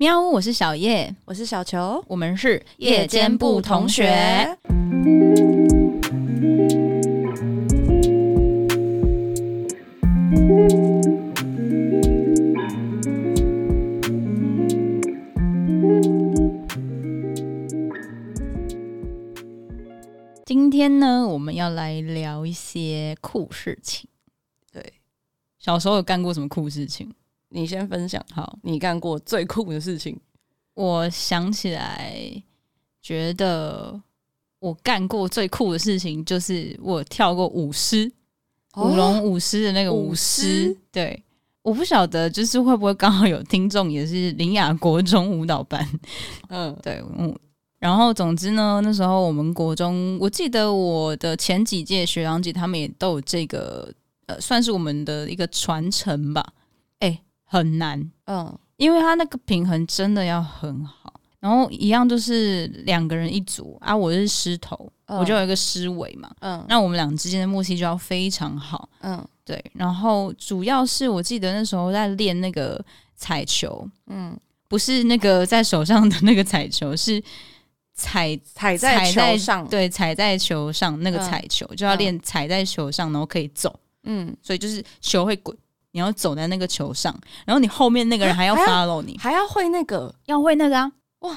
喵，我是小叶，我是小球，我们是夜间部同学。今天呢，我们要来聊一些酷事情。对，小时候有干过什么酷事情？你先分享。好，你干过最酷的事情？我想起来，觉得我干过最酷的事情就是我跳过舞狮，哦、舞龙舞狮的那个舞狮。舞狮？对，我不晓得，就是会不会刚好有听众也是林雅国中舞蹈班？嗯，对，嗯。然后，总之呢，那时候我们国中，我记得我的前几届学长姐他们也都有这个，呃，算是我们的一个传承吧。哎，很难，嗯，因为他那个平衡真的要很好。然后一样就是两个人一组啊，我是狮头，嗯、我就有一个狮尾嘛，嗯，那我们俩之间的默契就要非常好，嗯，对。然后主要是我记得那时候在练那个彩球，嗯，不是那个在手上的那个彩球是。踩踩在球上，对，踩在球上那个彩球、嗯、就要练踩在球上，然后可以走。嗯，所以就是球会滚，你要走在那个球上，然后你后面那个人还要 follow 你，还要，会那个，要会那个啊！哇，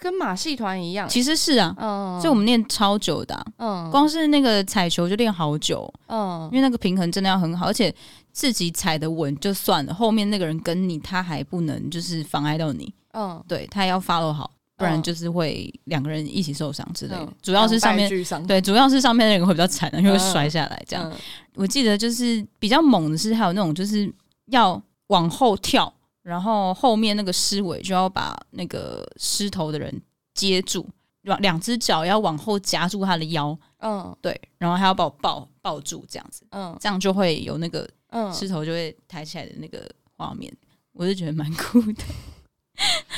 跟马戏团一样。其实是啊，嗯，所以我们练超久的、啊，嗯，光是那个踩球就练好久，嗯，因为那个平衡真的要很好，而且自己踩得稳就算了，后面那个人跟你，他还不能就是妨碍到你，嗯，对他还要 follow 好。不然就是会两个人一起受伤之类的，主要是上面对，主要是上面那个会比较惨，因为会摔下来这样。我记得就是比较猛的是还有那种就是要往后跳，然后后面那个狮尾就要把那个狮头的人接住，两两只脚要往后夹住他的腰，嗯，对，然后还要把我抱抱住这样子，嗯，这样就会有那个狮头就会抬起来的那个画面，我是觉得蛮酷的。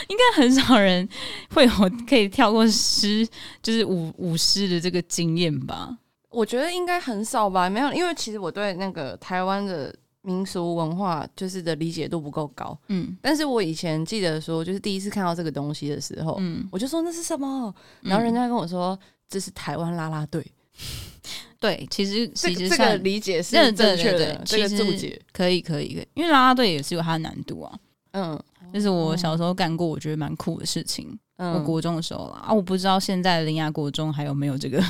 应该很少人会有可以跳过诗，就是舞舞狮的这个经验吧？我觉得应该很少吧，没有，因为其实我对那个台湾的民俗文化就是的理解度不够高。嗯，但是我以前记得说，就是第一次看到这个东西的时候，嗯，我就说那是什么，然后人家跟我说这是台湾啦啦队。对，其实其实这个理解是正确的，这个注解可以可以可以，因为拉拉队也是有它的难度啊。嗯。就是我小时候干过，我觉得蛮酷的事情。嗯，我国中的时候啦，啊，我不知道现在的林雅国中还有没有这个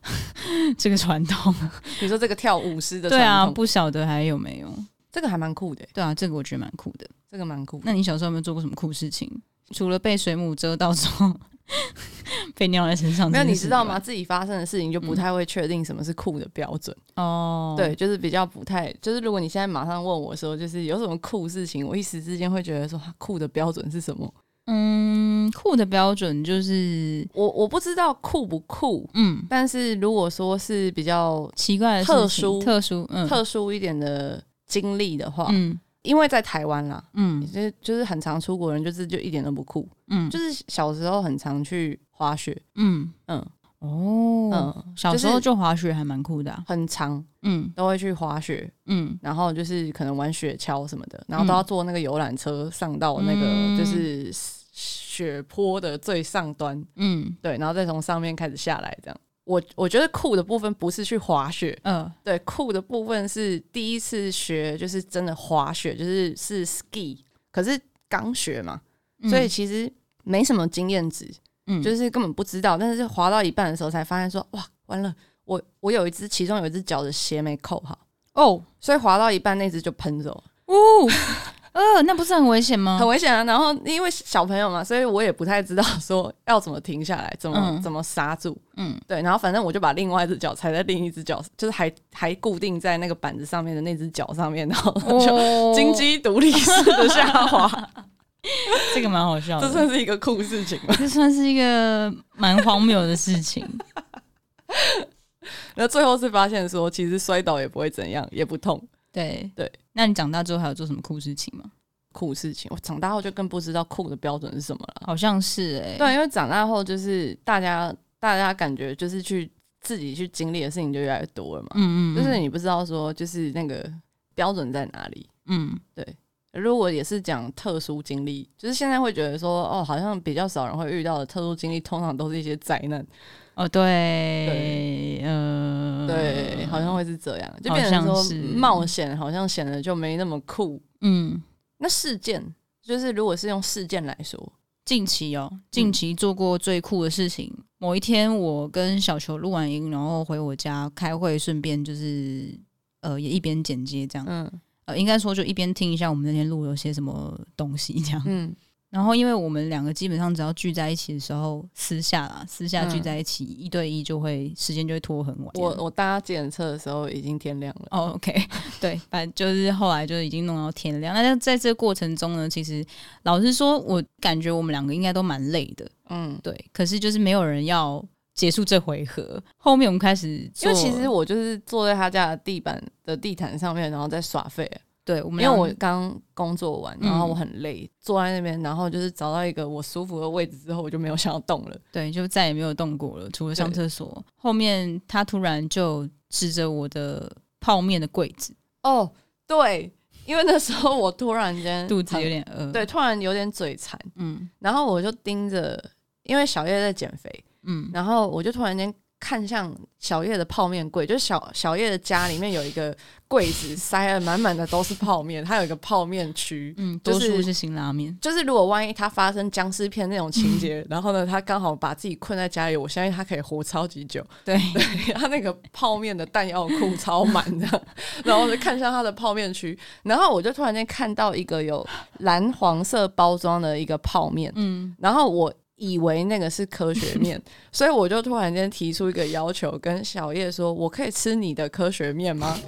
这个传统。比如说这个跳舞狮的，对啊，不晓得还有没有。这个还蛮酷的，欸，对啊，这个我觉得蛮酷的，这个蛮酷。那你小时候有没有做过什么酷事情？除了被水母蛰到之后。被尿在身上，没有，你知道吗？自己发生的事情就不太会确定什么是酷的标准哦。嗯、对，就是比较不太，就是如果你现在马上问我说，就是有什么酷事情，我一时之间会觉得说，酷的标准是什么？嗯，酷的标准就是我我不知道酷不酷，嗯，但是如果说是比较奇怪的、特殊、特殊、嗯、特殊一点的经历的话，嗯。因为在台湾啦，嗯，就就是很常出国人，就是就一点都不酷，嗯，就是小时候很常去滑雪，嗯。嗯，哦，嗯，小时候就滑雪还蛮酷的，很长，嗯，都会去滑雪，嗯，然后就是可能玩雪橇什么的，然后都要坐那个游览车上到那个就是雪坡的最上端，嗯，对，然后再从上面开始下来这样。我我觉得酷的部分不是去滑雪，嗯，对，酷的部分是第一次学，就是真的滑雪，就是是 ski，可是刚学嘛，嗯、所以其实没什么经验值，嗯，就是根本不知道，但是滑到一半的时候才发现说，哇，完了，我我有一只，其中有一只脚的鞋没扣好，哦，所以滑到一半那只就喷走了，哦。呃，那不是很危险吗？很危险啊！然后因为小朋友嘛，所以我也不太知道说要怎么停下来，怎么、嗯、怎么刹住。嗯，对。然后反正我就把另外一只脚踩在另一只脚，就是还还固定在那个板子上面的那只脚上面，然后就金鸡独立式的下滑。哦、这个蛮好笑的，这算是一个酷事情吗？这算是一个蛮荒谬的事情。那最后是发现说，其实摔倒也不会怎样，也不痛。对对。那你长大之后还有做什么酷事情吗？酷事情，我长大后就更不知道酷的标准是什么了。好像是哎、欸，对，因为长大后就是大家大家感觉就是去自己去经历的事情就越来越多了嘛。嗯，嗯嗯，就是你不知道说就是那个标准在哪里。嗯，对。如果也是讲特殊经历，就是现在会觉得说，哦，好像比较少人会遇到的特殊经历，通常都是一些灾难。哦，对，嗯，对，好像会是这样，就变成说冒险好像显得就没那么酷。嗯，那事件就是如果是用事件来说，近期哦，近期做过最酷的事情，嗯、某一天我跟小球录完音，然后回我家开会，顺便就是呃也一边剪接这样。嗯。呃，应该说就一边听一下我们那天录有些什么东西这样。嗯，然后因为我们两个基本上只要聚在一起的时候，私下啦，私下聚在一起、嗯、一对一就会时间就会拖很晚。我我搭计程车的时候已经天亮了。哦，OK，对，反正就是后来就已经弄到天亮。那在在这个过程中呢，其实老实说，我感觉我们两个应该都蛮累的。嗯，对。可是就是没有人要。结束这回合，后面我们开始，因为其实我就是坐在他家的地板的地毯上面，然后在耍废。对，我们因为我刚工作完，然后我很累，嗯、坐在那边，然后就是找到一个我舒服的位置之后，我就没有想要动了。对，就再也没有动过了，除了上厕所。后面他突然就指着我的泡面的柜子。哦，对，因为那时候我突然间 肚子有点饿，对，突然有点嘴馋。嗯，然后我就盯着，因为小叶在减肥。嗯，然后我就突然间看向小叶的泡面柜，就是小小叶的家里面有一个柜子，塞了满满的都是泡面，它有一个泡面区，嗯，多数是辛拉面。就是如果万一他发生僵尸片那种情节，嗯、然后呢，他刚好把自己困在家里，我相信他可以活超级久。对，对，他那个泡面的弹药库超满的，然后我就看向他的泡面区，然后我就突然间看到一个有蓝黄色包装的一个泡面，嗯，然后我。以为那个是科学面，所以我就突然间提出一个要求，跟小叶说：“我可以吃你的科学面吗？”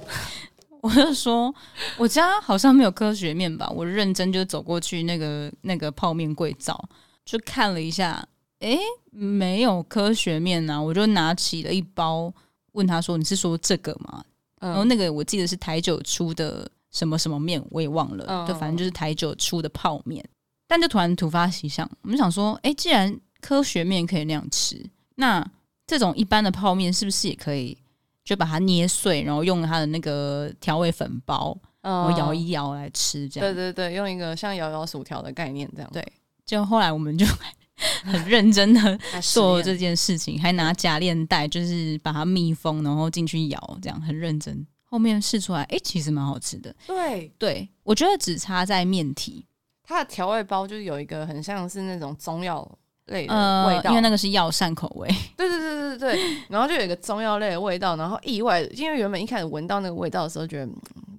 我就说：“我家好像没有科学面吧？”我认真就走过去那个那个泡面柜找，就看了一下，诶，没有科学面啊！我就拿起了一包，问他说：“你是说这个吗？”嗯、然后那个我记得是台九出的什么什么面，我也忘了，嗯、就反正就是台九出的泡面。但就突然突发奇想，我们想说，哎、欸，既然科学面可以那样吃，那这种一般的泡面是不是也可以？就把它捏碎，然后用它的那个调味粉包，然后摇一摇来吃，这样。对对对，用一个像摇摇薯条的概念这样。对，就后来我们就 很认真的 做这件事情，还拿假链袋，就是把它密封，然后进去摇，这样很认真。后面试出来，哎、欸，其实蛮好吃的。对对，我觉得只差在面体。它的调味包就是有一个很像是那种中药类的味道，呃、因为那个是药膳口味。对对对对对，然后就有一个中药类的味道，然后意外的，因为原本一开始闻到那个味道的时候，觉得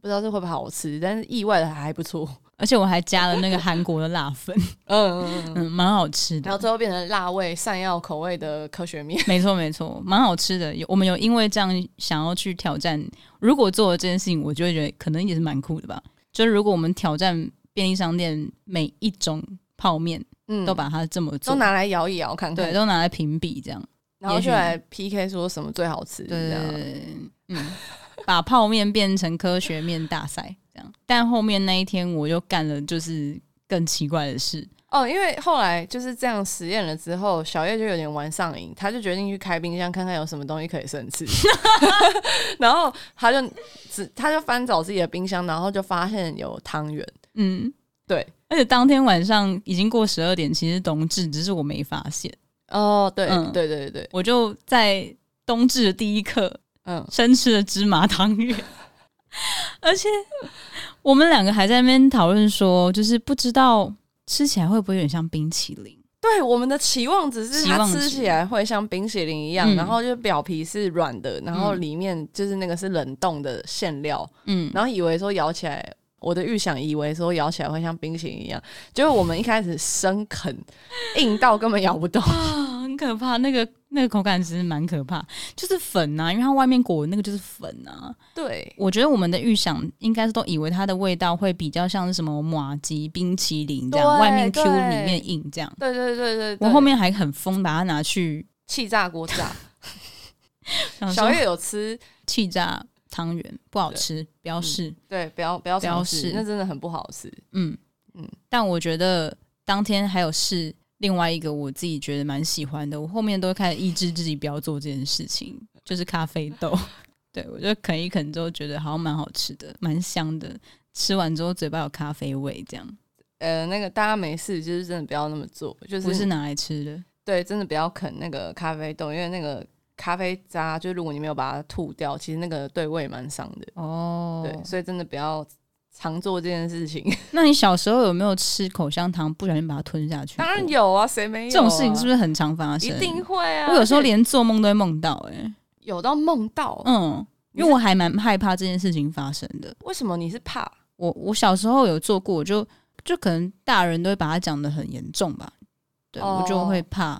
不知道这会不会好吃，但是意外的还还不错，而且我还加了那个韩国的辣粉，嗯嗯嗯，蛮好吃的。然后最后变成辣味山药口味的科学面，没错没错，蛮好吃的。有我们有因为这样想要去挑战，如果做了这件事情，我就会觉得可能也是蛮酷的吧。就是如果我们挑战。便利商店每一种泡面，嗯，都把它这么做，都拿来摇一摇看看，对，都拿来评比这样，然后就来 PK 说什么最好吃，对嗯，把泡面变成科学面大赛这样。但后面那一天我就干了就是更奇怪的事。哦，因为后来就是这样实验了之后，小叶就有点玩上瘾，他就决定去开冰箱看看有什么东西可以生吃，然后他就只他就翻找自己的冰箱，然后就发现有汤圆。嗯，对，而且当天晚上已经过十二点，其实冬至，只是我没发现。哦，对，嗯、对对对，我就在冬至的第一刻，嗯，生吃了芝麻汤圆，而且我们两个还在那边讨论说，就是不知道吃起来会不会有点像冰淇淋。对，我们的期望只是它吃起来会像冰淇淋一样，然后就表皮是软的，然后里面就是那个是冷冻的馅料，嗯，然后以为说咬起来。我的预想以为说咬起来会像冰淇淋一样，结果我们一开始生啃，硬到根本咬不动，啊，很可怕。那个那个口感其实蛮可怕，就是粉啊，因为它外面裹的那个就是粉啊。对，我觉得我们的预想应该是都以为它的味道会比较像是什么马吉冰淇淋这样，外面 Q 里面硬这样。对对对对，我后面还很疯，把它拿去气炸锅炸。小月有吃气炸。汤圆不好吃，不要试。对，不要不要试，那真的很不好吃。嗯嗯，但我觉得当天还有试另外一个我自己觉得蛮喜欢的，我后面都开始抑制自己不要做这件事情，就是咖啡豆。对，我就啃一啃之后觉得好像蛮好吃的，蛮香的。吃完之后嘴巴有咖啡味这样。呃，那个大家没事，就是真的不要那么做，就是不是拿来吃的。对，真的不要啃那个咖啡豆，因为那个咖啡渣，就如果你没有把它吐掉，其实那个对胃蛮伤的。哦，对，所以真的不要常做这件事情。那你小时候有没有吃口香糖不小心把它吞下去？当然有啊，谁没有啊？这种事情是不是很常发生？一定会啊！我有时候连做梦都会梦到，哎，有到梦到，嗯，因为我还蛮害怕这件事情发生的。为什么你是怕？我我小时候有做过，就。就可能大人都会把它讲的很严重吧，对、oh. 我就会怕。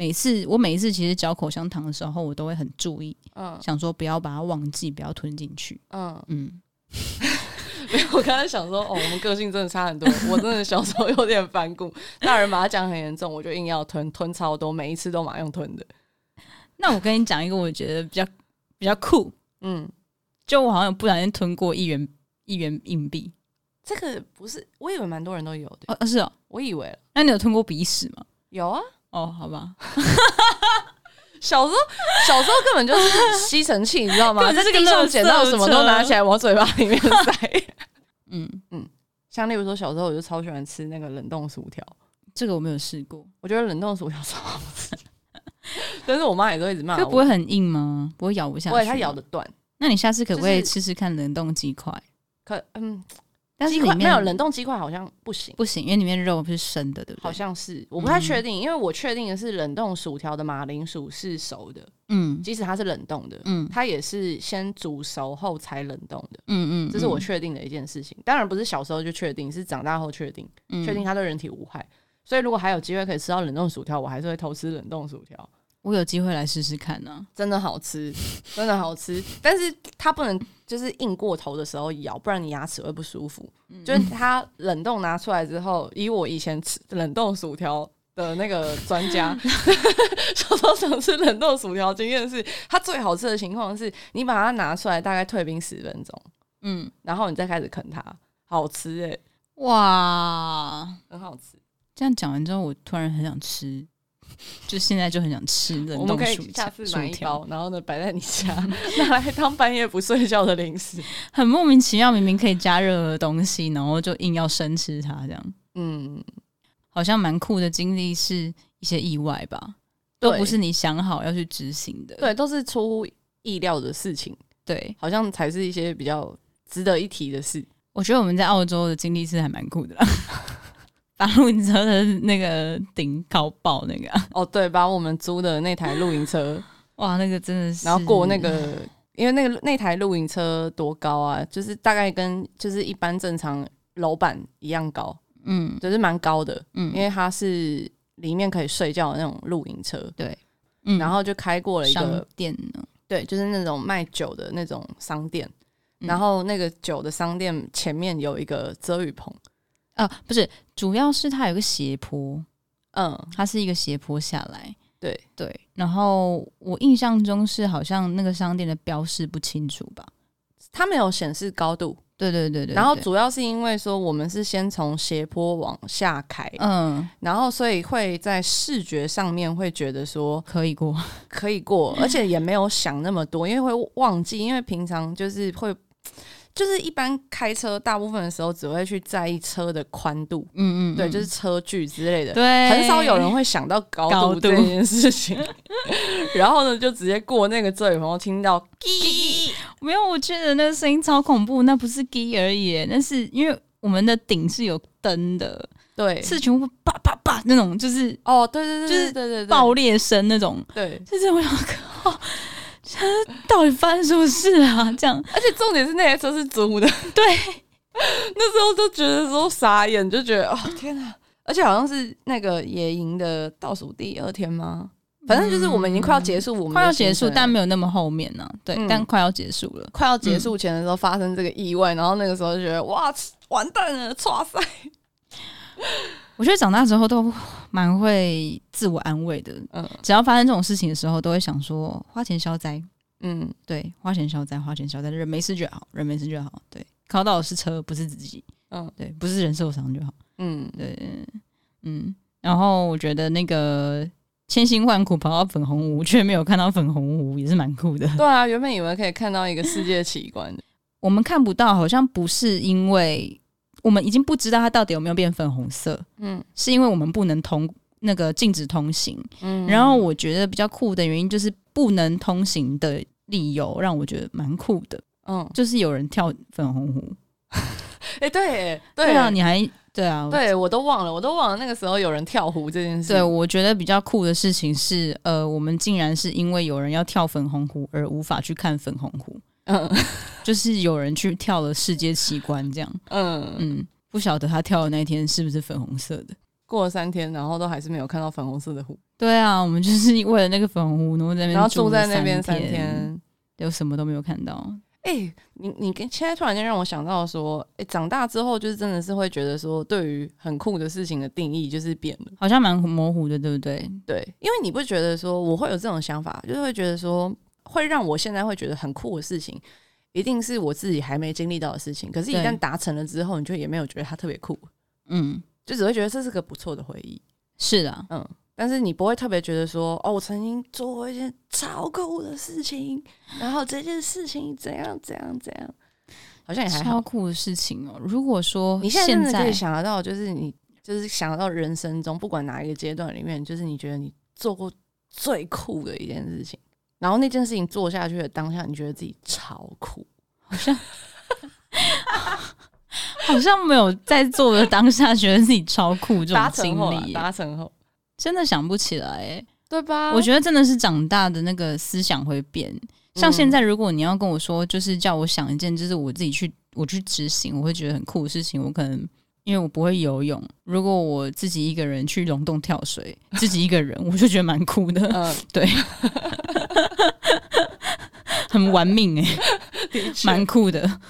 每次我每一次其实嚼口香糖的时候，我都会很注意，嗯，uh. 想说不要把它忘记，不要吞进去。嗯、uh. 嗯，没有，我刚才想说，哦，我们个性真的差很多。我真的小时候有点反骨，大人把它讲很严重，我就硬要吞，吞超多，每一次都马上吞的。那我跟你讲一个，我觉得比较比较酷，嗯，就我好像不小心吞过一元一元硬币。这个不是，我以为蛮多人都有的。哦，是哦，我以为。那你有吞过鼻屎吗？有啊。哦，好吧。小时候，小时候根本就是吸尘器，你知道吗？在地上捡到什么都拿起来往嘴巴里面塞。嗯嗯，像例如说，小时候我就超喜欢吃那个冷冻薯条。这个我没有试过，我觉得冷冻薯条超好吃。但是我妈也都一直骂我。这不会很硬吗？不会咬不下去？不会，它咬得断。那你下次可不可以试试看冷冻鸡块？可嗯。但是里面没有冷冻鸡块，好像不行，不行，因为里面肉是生的，对不对？好像是，我不太确定，嗯、因为我确定的是冷冻薯条的马铃薯是熟的，嗯，即使它是冷冻的，嗯，它也是先煮熟后才冷冻的，嗯，嗯嗯，这是我确定的一件事情。当然不是小时候就确定，是长大后确定，确定它对人体无害。所以如果还有机会可以吃到冷冻薯条，我还是会偷吃冷冻薯条。我有机会来试试看呢、啊，真的好吃，真的好吃。但是它不能就是硬过头的时候咬，不然你牙齿会不舒服。嗯、就是它冷冻拿出来之后，以我以前吃冷冻薯条的那个专家，小时候想吃冷冻薯条经验是，它最好吃的情况是你把它拿出来大概退冰十分钟，嗯，然后你再开始啃它，好吃哎、欸，哇，很好吃。这样讲完之后，我突然很想吃。就现在就很想吃我们可以下次买一包，然后呢摆在你家，拿来当半夜不睡觉的零食。很莫名其妙，明明可以加热的东西，然后就硬要生吃它，这样。嗯，好像蛮酷的经历，是一些意外吧？对都不是你想好要去执行的，对，都是出乎意料的事情。对，好像才是一些比较值得一提的事。我觉得我们在澳洲的经历是还蛮酷的啦。把露营车的那个顶搞爆那个啊。哦，对，把我们租的那台露营车，哇，那个真的是，然后过那个，因为那个那台露营车多高啊，就是大概跟就是一般正常楼板一样高，嗯，就是蛮高的，嗯，因为它是里面可以睡觉的那种露营车，对，嗯，然后就开过了一个店呢，对，就是那种卖酒的那种商店，然后那个酒的商店前面有一个遮雨棚。啊，不是，主要是它有个斜坡，嗯，它是一个斜坡下来，对对。然后我印象中是好像那个商店的标示不清楚吧，它没有显示高度，对对对对。然后主要是因为说我们是先从斜坡往下开，嗯，然后所以会在视觉上面会觉得说可以过，可以过，而且也没有想那么多，因为会忘记，因为平常就是会。就是一般开车，大部分的时候只会去在意车的宽度，嗯，嗯嗯，对，就是车距之类的，对，很少有人会想到高度这件事情。然后呢，就直接过那个遮雨棚，听到滴，没有，我觉得那个声音超恐怖，那不是滴而已，那是因为我们的顶是有灯的，对，是全部叭叭叭那种，就是哦，对对对，就是对对爆裂声那种，对，就是我想靠。到底发生什么事啊？这样，而且重点是那台车是租的，对，那时候就觉得说傻眼，就觉得哦天哪！而且好像是那个野营的倒数第二天吗？反正就是我们已经快要结束，我们快要结束，但没有那么后面呢。对，但快要结束了，快要结束前的时候发生这个意外，然后那个时候就觉得哇，完蛋了，剉赛。我觉得长大之后都蛮会自我安慰的，嗯，只要发生这种事情的时候，都会想说花钱消灾，嗯，对，花钱消灾，花钱消灾，人没事就好，人没事就好，对，考到的是车，不是自己，嗯，对，不是人受伤就好，嗯，对，嗯，然后我觉得那个千辛万苦跑到粉红屋，却没有看到粉红屋，也是蛮酷的，对啊，原本以为可以看到一个世界奇观的。我们看不到，好像不是因为我们已经不知道它到底有没有变粉红色，嗯，是因为我们不能通那个禁止通行，嗯，然后我觉得比较酷的原因就是不能通行的理由让我觉得蛮酷的，嗯，就是有人跳粉红湖，哎、欸，对，对啊，你还。对啊，对我都忘了，我都忘了那个时候有人跳湖这件事。对，我觉得比较酷的事情是，呃，我们竟然是因为有人要跳粉红湖而无法去看粉红湖。嗯，就是有人去跳了世界奇观这样。嗯嗯，不晓得他跳的那天是不是粉红色的。过了三天，然后都还是没有看到粉红色的湖。对啊，我们就是为了那个粉红湖，然后在那边然后住在那边三天，就什么都没有看到。哎、欸，你你跟现在突然间让我想到说，哎、欸，长大之后就是真的是会觉得说，对于很酷的事情的定义就是变了，好像蛮模糊的，对不对？对，因为你不觉得说我会有这种想法，就是会觉得说，会让我现在会觉得很酷的事情，一定是我自己还没经历到的事情。可是，一旦达成了之后，你就也没有觉得它特别酷，嗯，就只会觉得这是个不错的回忆。是的，嗯。但是你不会特别觉得说，哦，我曾经做过一件超酷的事情，然后这件事情怎样怎样怎样，好像也还超酷的事情哦。如果说你现在想得到，就是你就是想得到人生中不管哪一个阶段里面，就是你觉得你做过最酷的一件事情，然后那件事情做下去的当下，你觉得自己超酷，好像好像没有在做的当下觉得自己超酷这种经历，达成后。真的想不起来，欸，对吧？我觉得真的是长大的那个思想会变。像现在，如果你要跟我说，就是叫我想一件，就是我自己去我去执行，我会觉得很酷的事情。我可能因为我不会游泳，如果我自己一个人去溶洞跳水，自己一个人，我就觉得蛮酷的。嗯，对，很玩命哎，欸，蛮酷的，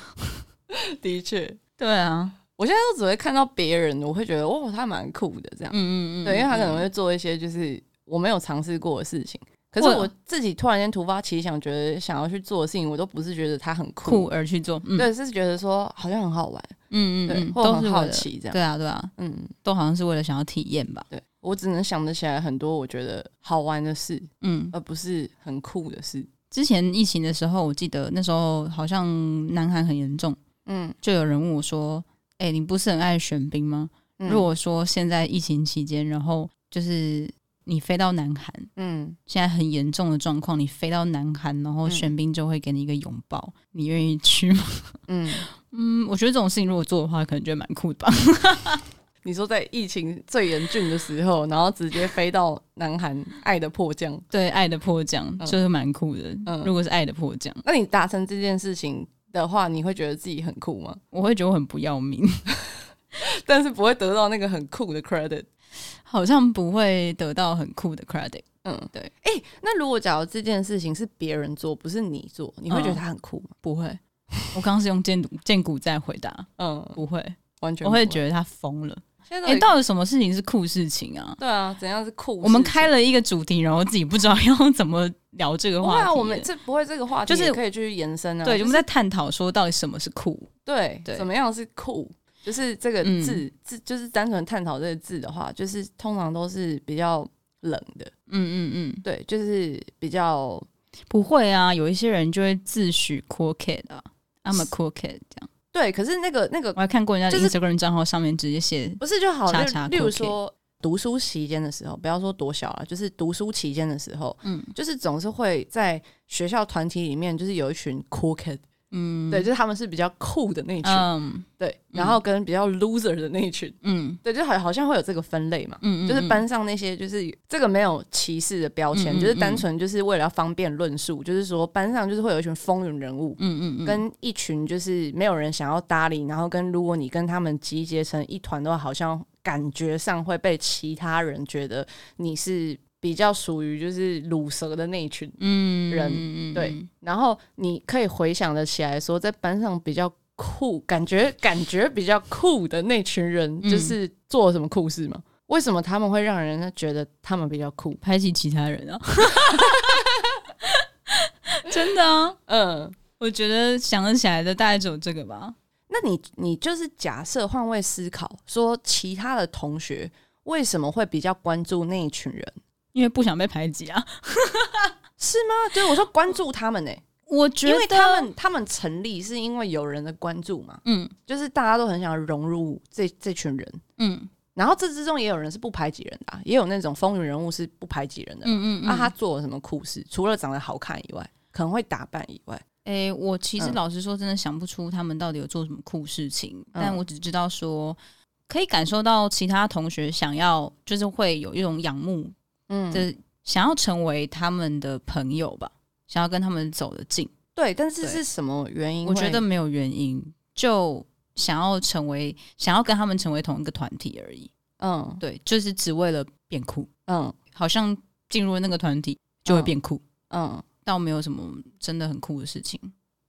的确，对啊。我现在都只会看到别人，我会觉得哦，他蛮酷的这样。嗯嗯嗯，对，因为他可能会做一些就是我没有尝试过的事情。可是我自己突然间突发奇想，觉得想要去做的事情，我都不是觉得它很酷，酷而去做，嗯、对，是觉得说好像很好玩。嗯嗯，对，都很好奇这样。对啊对啊，嗯，都好像是为了想要体验吧。对，我只能想得起来很多我觉得好玩的事，嗯，而不是很酷的事。之前疫情的时候，我记得那时候好像南韩很严重，嗯，就有人问我说。哎、欸，你不是很爱玄彬吗？嗯、如果说现在疫情期间，然后就是你飞到南韩，嗯，现在很严重的状况，你飞到南韩，然后玄彬就会给你一个拥抱，嗯、你愿意去吗？嗯 嗯，我觉得这种事情如果做的话，可能觉得蛮酷的吧。你说在疫情最严峻的时候，然后直接飞到南韩，爱的迫降，对，爱的迫降就是蛮酷的。嗯，如果是爱的迫降，那你达成这件事情的话，你会觉得自己很酷吗？我会觉得我很不要命，但是不会得到那个很酷的 credit，好像不会得到很酷的 credit。嗯，对。哎、欸，那如果假如这件事情是别人做，不是你做，你会觉得他很酷吗？嗯、不会。我刚刚是用建建骨在回答。嗯，不会，完全我会觉得他疯了。哎、欸，到底什么事情是酷事情啊？对啊，怎样是酷？我们开了一个主题，然后自己不知道要怎么聊这个话题。对啊，我们这不会这个话题，就是可以继续延伸啊。对，我们在探讨说到底什么是酷？对，对，怎么样是酷？就是这个字字，嗯、就是单纯探讨这个字的话，就是通常都是比较冷的。嗯嗯嗯，对，就是比较不会啊。有一些人就会自诩 cool kid 啊，I'm a cool kid 这样。对，可是那个那个，我还看过人家的 Instagram 账号上面直接写，不是就好？例如说读书期间的时候，不要说多小了，就是读书期间的时候，嗯，就是总是会在学校团体里面，就是有一群 cool kid。嗯，对，就是他们是比较酷的那一群，嗯、对，然后跟比较 loser 的那一群，嗯，对，就好好像会有这个分类嘛，嗯，就是班上那些就是这个没有歧视的标签，嗯、就是单纯就是为了要方便论述，嗯、就是说班上就是会有一群风云人物，嗯嗯，嗯。跟一群就是没有人想要搭理，然后跟如果你跟他们集结成一团的话，好像感觉上会被其他人觉得你是。比较属于就是鲁蛇的那一群人，嗯、对，然后你可以回想的起来说，在班上比较酷，感觉感觉比较酷的那群人，就是做了什么酷事吗？嗯、为什么他们会让人家觉得他们比较酷？拍戏其他人啊？真的啊？嗯，我觉得想得起来的大概只有这个吧。那你你就是假设换位思考，说其他的同学为什么会比较关注那一群人？因为不想被排挤啊，是吗？对，我说关注他们呢、欸。我觉得因为他们他们成立是因为有人的关注嘛，嗯，就是大家都很想融入这这群人，嗯，然后这之中也有人是不排挤人的，啊，也有那种风云人物是不排挤人的，嗯嗯，那，他做了什么酷事？除了长得好看以外，可能会打扮以外，诶、欸，我其实老实说，真的想不出他们到底有做什么酷事情，嗯，但我只知道说可以感受到其他同学想要，就是会有一种仰慕，嗯，就是想要成为他们的朋友吧。想要跟他们走得近，对，但是是什么原因？我觉得没有原因，就想要成为，想要跟他们成为同一个团体而已。嗯，对，就是只为了变酷。嗯，好像进入了那个团体就会变酷。嗯，倒没有什么真的很酷的事情，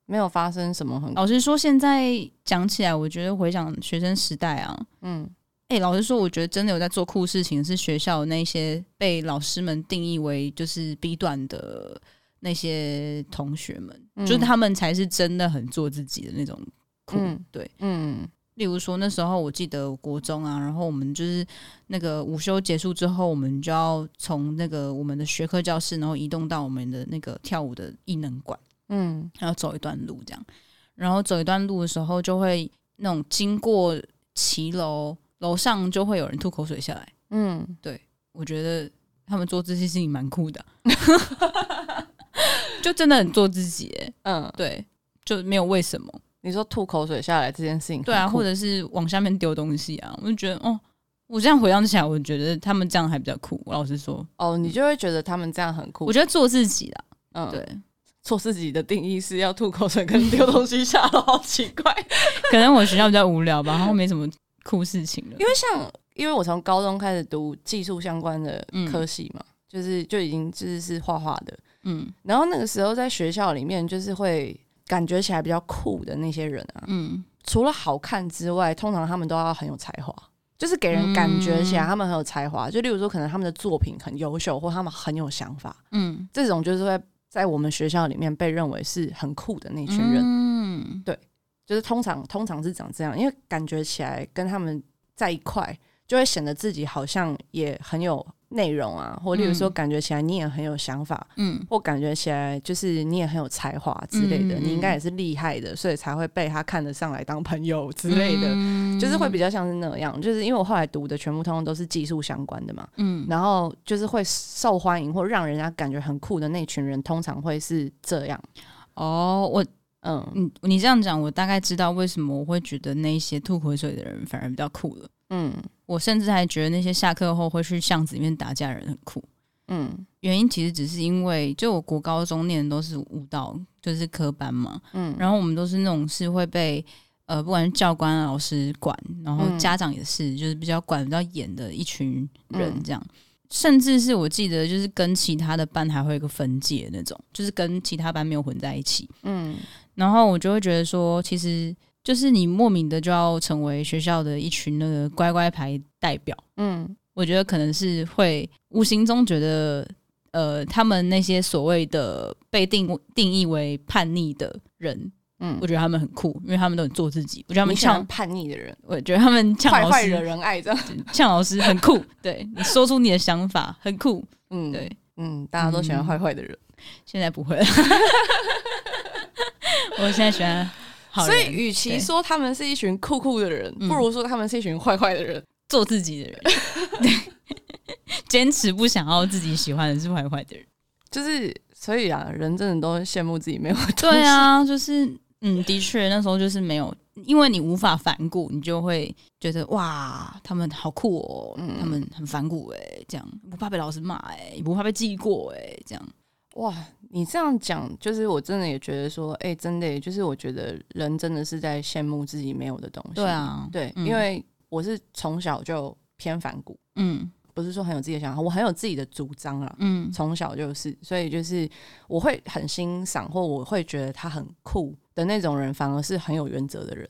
没有发生什么很。老实说，现在讲起来，我觉得回想学生时代啊，嗯，哎、欸，老实说，我觉得真的有在做酷事情，是学校那些被老师们定义为就是 B 段的。那些同学们，嗯、就是他们才是真的很做自己的那种酷，嗯、对，嗯，例如说那时候我记得国中啊，然后我们就是那个午休结束之后，我们就要从那个我们的学科教室，然后移动到我们的那个跳舞的艺能馆，嗯，然后走一段路这样，然后走一段路的时候，就会那种经过骑楼，楼上就会有人吐口水下来，嗯，对，我觉得他们做这些事情蛮酷的。就真的很做自己，欸，嗯，对，就没有为什么。你说吐口水下来这件事情，对啊，或者是往下面丢东西啊，我就觉得，哦，我这样回想起来，我觉得他们这样还比较酷。我老实说，哦，你就会觉得他们这样很酷。我觉得做自己啦，嗯，对，做自己的定义是要吐口水跟丢东西下楼，好奇怪。可能我学校比较无聊吧，然后没什么酷事情了。因为像，因为我从高中开始读技术相关的科系嘛，嗯、就是就已经就是是画画的。嗯，然后那个时候在学校里面，就是会感觉起来比较酷的那些人啊，嗯，除了好看之外，通常他们都要很有才华，就是给人感觉起来他们很有才华。就例如说，可能他们的作品很优秀，或他们很有想法，嗯，这种就是会在我们学校里面被认为是很酷的那群人，嗯，对，就是通常通常是长这样，因为感觉起来跟他们在一块，就会显得自己好像也很有。内容啊，或例如说，感觉起来你也很有想法，嗯，或感觉起来就是你也很有才华之类的，嗯、你应该也是厉害的，所以才会被他看得上来当朋友之类的，嗯、就是会比较像是那样。就是因为我后来读的全部通通都是技术相关的嘛，嗯，然后就是会受欢迎或让人家感觉很酷的那群人，通常会是这样。哦，我，嗯，你你这样讲，我大概知道为什么我会觉得那些吐口水的人反而比较酷了。嗯，我甚至还觉得那些下课后会去巷子里面打架的人很酷。嗯，原因其实只是因为，就我国高中念的都是舞蹈，就是科班嘛。嗯，然后我们都是那种是会被呃，不管是教官、老师管，然后家长也是，就是比较管比较严的一群人这样。嗯，甚至是我记得，就是跟其他的班还会有一个分界那种，就是跟其他班没有混在一起。嗯，然后我就会觉得说，其实。就是你莫名的就要成为学校的一群那个乖乖牌代表，嗯，我觉得可能是会无形中觉得，呃，他们那些所谓的被定定义为叛逆的人，嗯，我觉得他们很酷，因为他们都很做自己。我觉得他们像叛逆的人，我觉得他们像老师坏惹人爱这样，呛老师很酷，对，你说出你的想法很酷，嗯，对，嗯，大家都喜欢坏坏的人，现在不会了，我现在喜欢。所以，与其说他们是一群酷酷的人，不如说他们是一群坏坏的人，做自己的人，坚持不想要自己喜欢的是坏坏的人。就是，所以啊，人真的都羡慕自己没有。对啊，就是，嗯，的确，那时候就是没有，因为你无法反骨，你就会觉得哇，他们好酷哦，嗯、他们很反骨哎，这样不怕被老师骂哎，也不怕被记过哎，这样。哇，你这样讲，就是我真的也觉得说，哎、欸，真的，就是我觉得人真的是在羡慕自己没有的东西。对啊，对，嗯、因为我是从小就偏反骨，嗯，不是说很有自己的想法，我很有自己的主张啊，嗯，从小就是，所以就是我会很欣赏，或我会觉得他很酷的那种人，反而是很有原则的人。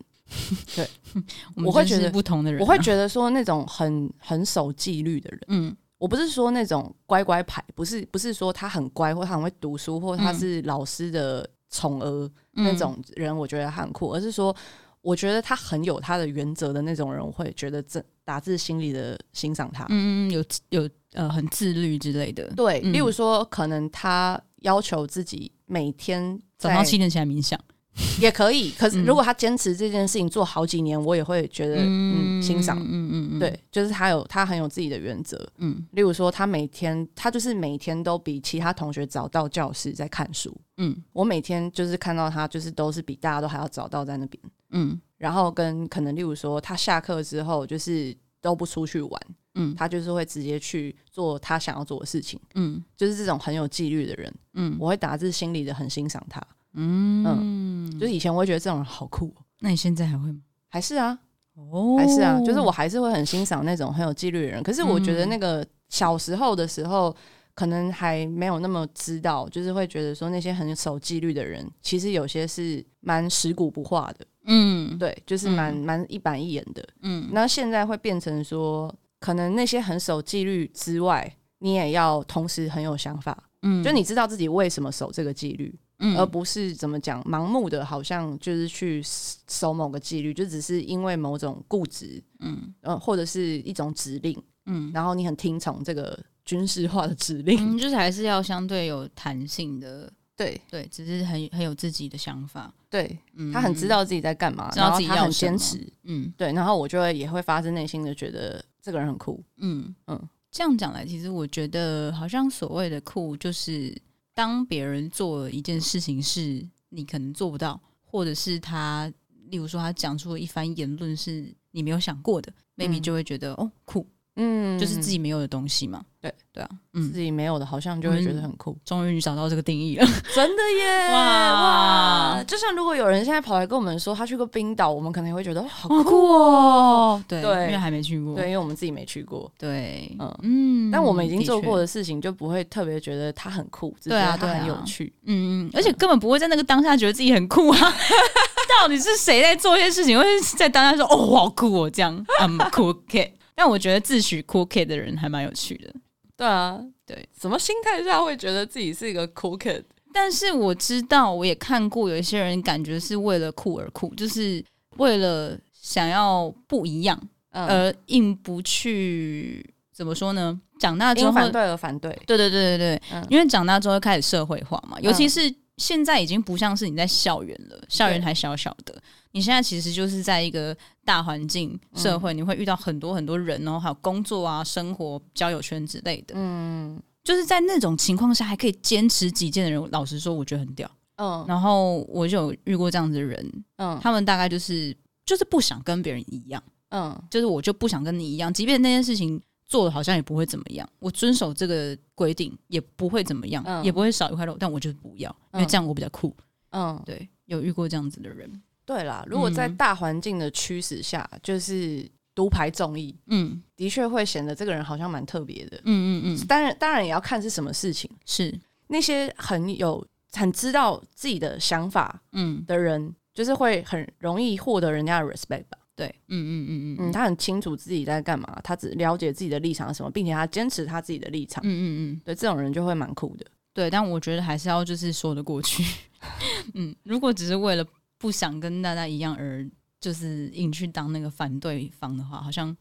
对，我会觉得不同的人、啊，我会觉得说那种很很守纪律的人，嗯。我不是说那种乖乖牌，不是不是说他很乖或他很会读书，或他是老师的宠儿那种人，我觉得他很酷。而是说，我觉得他很有他的原则的那种人，我会觉得这打自心里的欣赏他。嗯嗯，有有呃很自律之类的。对，例如说，可能他要求自己每天早上七点起来冥想。也可以，可是如果他坚持这件事情做好几年，我也会觉得嗯，嗯欣赏，嗯嗯嗯，对，就是他有他很有自己的原则，嗯，例如说他每天他就是每天都比其他同学早到教室在看书，嗯，我每天就是看到他就是都是比大家都还要早到在那边，嗯，然后跟可能例如说他下课之后就是都不出去玩，嗯，他就是会直接去做他想要做的事情，嗯，就是这种很有纪律的人，嗯，我会打自心里的很欣赏他。嗯嗯，就是以前我会觉得这种人好酷，那你现在还会吗？还是啊，哦，还是啊，就是我还是会很欣赏那种很有纪律的人。可是我觉得那个小时候的时候，可能还没有那么知道，就是会觉得说那些很守纪律的人，其实有些是蛮食古不化的。嗯，对，就是蛮蛮一板一眼的。嗯，那现在会变成说，可能那些很守纪律之外，你也要同时很有想法。嗯，就你知道自己为什么守这个纪律。而不是怎么讲，盲目的，好像就是去守某个纪律，就只是因为某种固执，嗯，呃，或者是一种指令，嗯，然后你很听从这个军事化的指令，嗯，就是还是要相对有弹性的，对。对，只是很很有自己的想法，对，嗯，他很知道自己在干嘛，知道自己要坚持，嗯，对，然后我就会也会发自内心的觉得这个人很酷，嗯。嗯，这样讲来，其实我觉得好像所谓的酷就是。当别人做了一件事情是你可能做不到，或者是他，例如说他讲出了一番言论是你没有想过的，maybe 就会觉得哦酷，嗯，就是自己没有的东西嘛。对对啊，自己没有的，好像就会觉得很酷。终于找到这个定义了，真的耶！哇哇！就像如果有人现在跑来跟我们说他去过冰岛，我们可能也会觉得好酷哦。对，因为还没去过。对，因为我们自己没去过。对，嗯嗯。但我们已经做过的事情，就不会特别觉得它很酷，只觉得他很有趣。嗯嗯。而且根本不会在那个当下觉得自己很酷啊！到底是谁在做一些事情，会在当下说哦好酷哦这样？I'm cool kid。但我觉得自诩 cool kid 的人还蛮有趣的。对啊，对，什么心态下会觉得自己是一个 cool kid？但是我知道，我也看过有一些人感觉是为了酷而酷，就是为了想要不一样，嗯、而硬不去怎么说呢？长大之后反对而反对，对对对对对，嗯、因为长大之后开始社会化嘛，尤其是现在已经不像是你在校园了，校园还小小的。你现在其实就是在一个大环境社会，你会遇到很多很多人哦，还有工作啊、生活、交友圈之类的。嗯，就是在那种情况下还可以坚持己见的人，老实说，我觉得很屌。嗯，然后我就有遇过这样子的人。嗯，他们大概就是就是不想跟别人一样。嗯，就是我就不想跟你一样，即便那件事情做的好像也不会怎么样，我遵守这个规定也不会怎么样，也不会少一块肉，但我就是不要，因为这样我比较酷。嗯，对，有遇过这样子的人。对啦，如果在大环境的驱使下，嗯、就是独排众议，嗯，的确会显得这个人好像蛮特别的，嗯嗯嗯。当然，当然也要看是什么事情。是那些很有、很知道自己的想法，嗯的人，嗯、就是会很容易获得人家的 respect 吧？对，嗯嗯嗯嗯嗯，他很清楚自己在干嘛，他只了解自己的立场是什么，并且他坚持他自己的立场，嗯嗯嗯。对，这种人就会蛮酷的。对，但我觉得还是要就是说得过去。嗯，如果只是为了。不想跟大家一样，而就是硬去当那个反对方的话，好像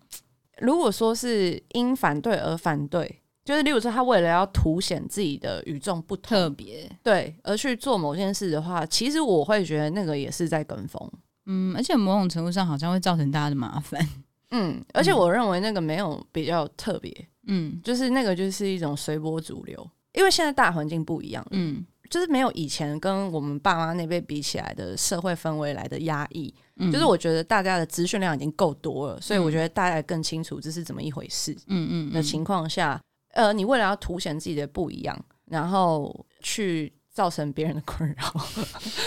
如果说是因反对而反对，就是例如说他为了要凸显自己的与众不同，特别。对而去做某件事的话，其实我会觉得那个也是在跟风，嗯，而且某种程度上好像会造成大家的麻烦，嗯，而且我认为那个没有比较特别，嗯，就是那个就是一种随波逐流，因为现在大环境不一样，嗯。就是没有以前跟我们爸妈那辈比起来的社会氛围来的压抑，嗯、就是我觉得大家的资讯量已经够多了，所以我觉得大家更清楚这是怎么一回事。嗯嗯的情况下，呃，你为了要凸显自己的不一样，然后去造成别人的困扰，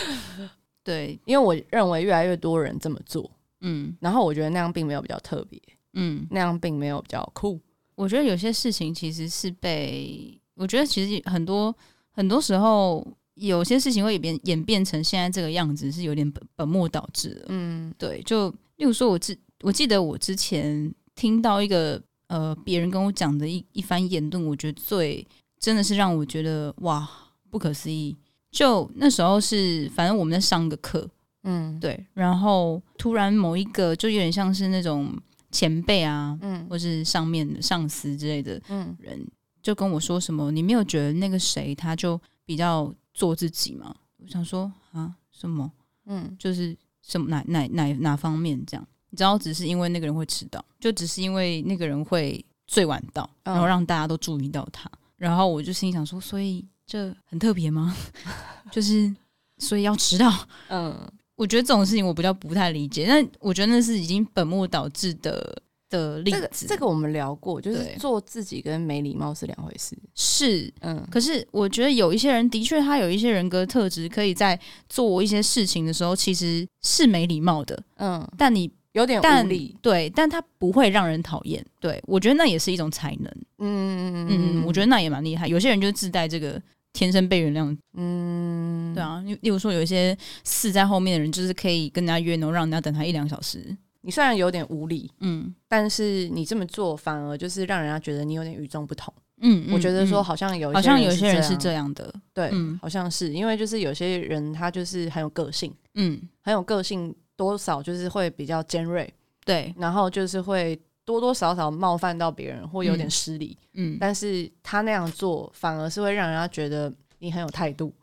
对，因为我认为越来越多人这么做，嗯，然后我觉得那样并没有比较特别，嗯，那样并没有比较酷。我觉得有些事情其实是被，我觉得其实很多。很多时候，有些事情会演变演变成现在这个样子，是有点本本末倒置的。嗯，对。就例如说我，我之我记得我之前听到一个呃别人跟我讲的一一番言论，我觉得最真的是让我觉得哇不可思议。就那时候是反正我们在上个课，嗯，对。然后突然某一个就有点像是那种前辈啊，嗯，或是上面的上司之类的，嗯，人。就跟我说什么，你没有觉得那个谁他就比较做自己吗？我想说啊，什么？嗯，就是什么哪哪哪哪方面这样？你知道，只是因为那个人会迟到，就只是因为那个人会最晚到，然后让大家都注意到他。然后我就心想说，所以这很特别吗？就是所以要迟到？嗯，我觉得这种事情我比较不太理解。但我觉得那是已经本末倒置的。的例子，这个，这个我们聊过，就是做自己跟没礼貌是两回事。是，嗯，可是我觉得有一些人的确，他有一些人格特质，可以在做一些事情的时候，其实是没礼貌的。嗯，但你有点无理，对，但他不会让人讨厌。对，我觉得那也是一种才能。嗯嗯嗯，我觉得那也蛮厉害。有些人就自带这个天生被原谅。嗯，对啊，例如说有一些四在后面的人，就是可以跟人家约，能让人家等他一两小时。你虽然有点无理，嗯，但是你这么做反而就是让人家觉得你有点与众不同，嗯，我觉得说好像有好像有些人是这样。的，对，嗯，好像是因为就是有些人他就是很有个性，嗯，很有个性，多少就是会比较尖锐，对，然后就是会多多少少冒犯到别人或有点失礼，嗯，但是他那样做反而是会让人家觉得你很有态度，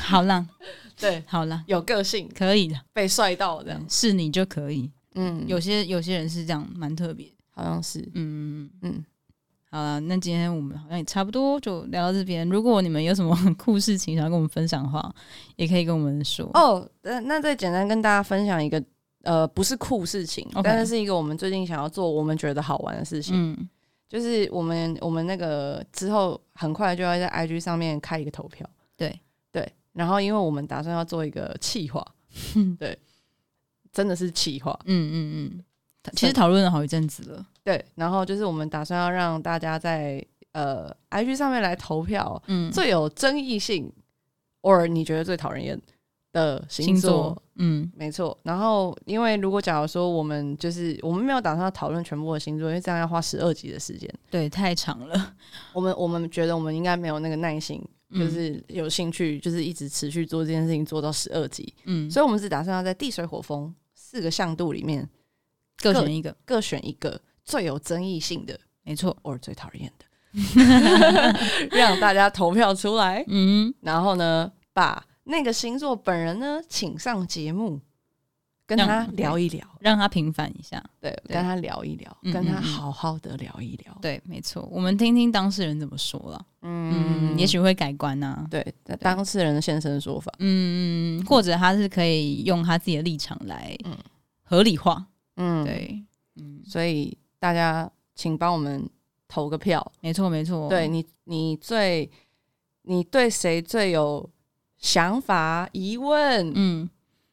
好了，对，好了，有个性可以的，被帅到这样。是你就可以。嗯，有些有些人是这样，蛮特别，好像是，嗯嗯，好了，那今天我们好像也差不多就聊到这边。如果你们有什么酷事情想要跟我们分享的话，也可以跟我们说哦。那那再简单跟大家分享一个，呃，不是酷事情，Okay. 但是是一个我们最近想要做，我们觉得好玩的事情。嗯，就是我们我们那个之后很快就要在 IG 上面开一个投票，对对，然后因为我们打算要做一个企划，对。真的是气话，嗯嗯嗯，其实讨论了好一阵子了，对。然后就是我们打算要让大家在呃 IG 上面来投票，嗯，最有争议性，或你觉得最讨人厌的星座，星座嗯，没错。然后因为如果假如说我们就是我们没有打算要讨论全部的星座，因为这样要花十二集的时间，对，太长了。我们我们觉得我们应该没有那个耐心，就是有兴趣，就是一直持续做这件事情做到十二集，嗯，所以我们只打算要在地水火风。四个向度里面各选一个，各选一个最有争议性的，没错，或是最讨厌的，让大家投票出来。嗯，然后呢，把那个星座本人呢请上节目。跟他聊一聊，让他平反一下。对，跟他聊一聊，跟他好好的聊一聊。对，没错，我们听听当事人怎么说了。嗯，也许会改观呐。对，当事人的现身说法。嗯，或者他是可以用他自己的立场来合理化。嗯，对，嗯，所以大家请帮我们投个票。没错，没错。对你，你最，你对谁最有想法、疑问？嗯。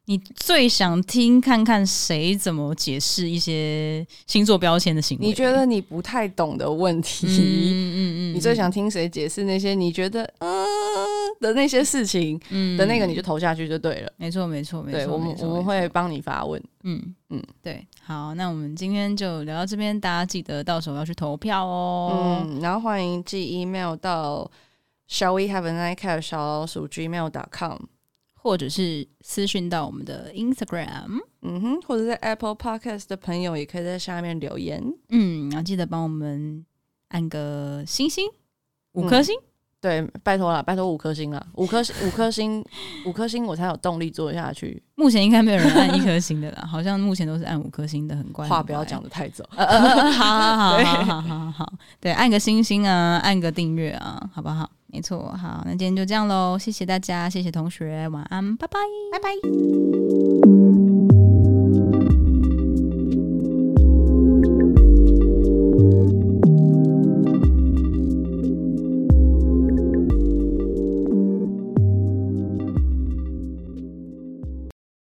你最想听看看谁怎么解释一些星座标签的行为？你觉得你不太懂的问题，嗯嗯嗯，你最想听谁解释那些你觉得嗯的那些事情，嗯的那个你就投下去就对了。没错没错没错，我们我们会帮你发问。嗯嗯，对，好，那我们今天就聊到这边，大家记得到时候要去投票哦。嗯，然后欢迎寄 email 到 shall we have a nightcap 小老鼠 gmail.com。或者是私讯到我们的 Instagram，嗯哼，或者在 Apple Podcast 的朋友也可以在下面留言，嗯，然后记得帮我们按个星星，五颗星，嗯、对，拜托了，拜托五颗星了，五颗星，五颗星，五颗星，我才有动力做下去。目前应该没有人按一颗星的啦，好像目前都是按五颗星的，很乖。话不要讲的太早，好好好好好好好，对，按个星星啊，按个订阅啊，好不好？没错，好，那今天就这样喽，谢谢大家，谢谢同学，晚安，拜拜，拜拜。